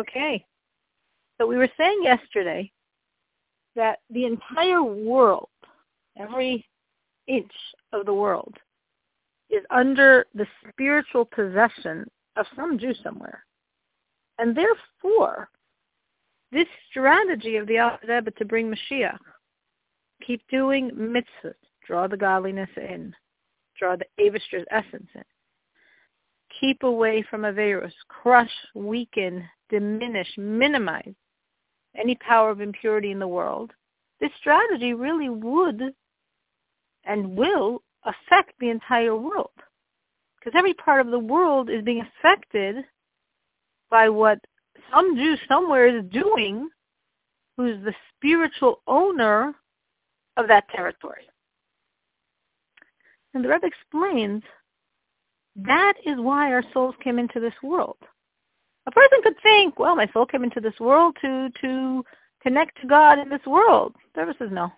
Okay. So we were saying yesterday that the entire world, every inch of the world, is under the spiritual possession of some Jew somewhere. And therefore, this strategy of the Alter to bring Mashiach, keep doing mitzvahs, draw the godliness in, draw the Avishter's essence in, keep away from Averus, crush, weaken, diminish, minimize any power of impurity in the world, this strategy really would and will affect the entire world. Because every part of the world is being affected by what some Jew somewhere is doing who's the spiritual owner of that territory. And the Rebbe explains that is why our souls came into this world. A person could think, well, my soul came into this world to to connect to God in this world. The Rebbe says no.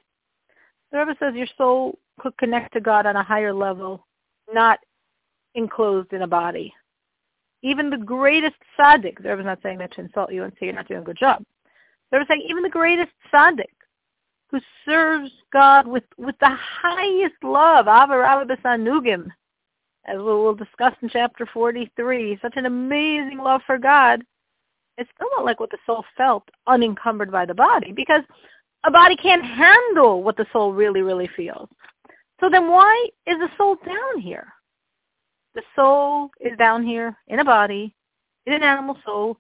The Rebbe says your soul could connect to God on a higher level, not enclosed in a body. Even the greatest tzaddik, the Rebbe's not saying that to insult you and say you're not doing a good job. The Rebbe's saying even the greatest tzaddik who serves God with, with the highest love, Avar Nugim, as we will discuss in chapter 43, such an amazing love for God, it's not like what the soul felt unencumbered by the body because a body can't handle what the soul really, really feels. So then why is the soul down here? The soul is down here in a body, in an animal soul,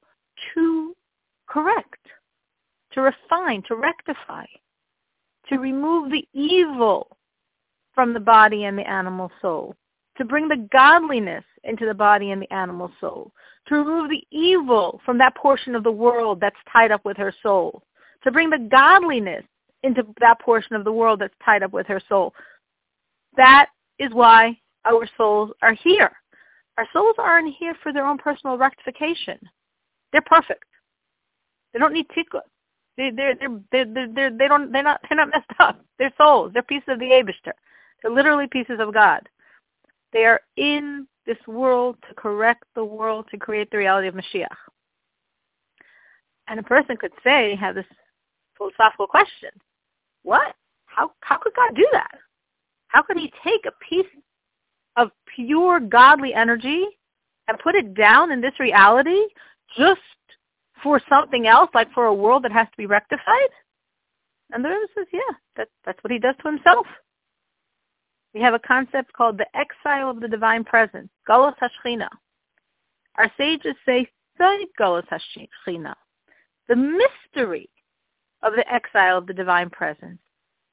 to correct, to refine, to rectify, to remove the evil from the body and the animal soul, to bring the godliness into the body and the animal soul, to remove the evil from that portion of the world that's tied up with her soul, to bring the godliness into that portion of the world that's tied up with her soul. That is why our souls are here. Our souls aren't here for their own personal rectification. They're perfect. They don't need tikkun. They they're they're they're they're, they're they're not messed up. They're souls. They're pieces of the Abishter. They're literally pieces of God. They are in this world to correct the world to create the reality of Mashiach. And a person could say, have this philosophical question. What? How how could God do that? How could he take a piece of pure godly energy and put it down in this reality just for something else, like for a world that has to be rectified? And the Rebbe says, yeah, that, that's what he does to himself. We have a concept called the exile of the divine presence, Golos Hashchina. Our sages say, Golos Hashchina. The mystery of the exile of the divine presence,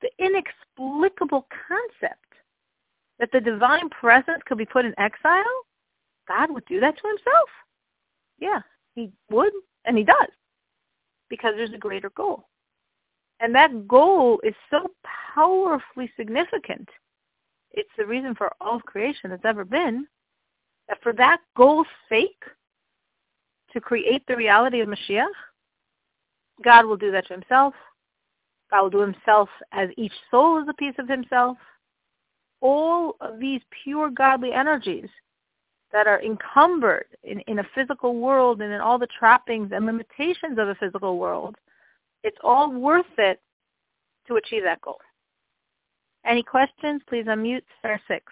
the inexplicable concept that the divine presence could be put in exile, God would do that to himself. Yeah, he would, and he does, because there's a greater goal. And that goal is so powerfully significant. It's the reason for all of creation that's ever been, that for that goal's sake, to create the reality of Mashiach, God will do that to himself. God will do himself as each soul is a piece of himself all of these pure godly energies that are encumbered in, in a physical world and in all the trappings and limitations of a physical world, it's all worth it to achieve that goal. Any questions? Please unmute star six.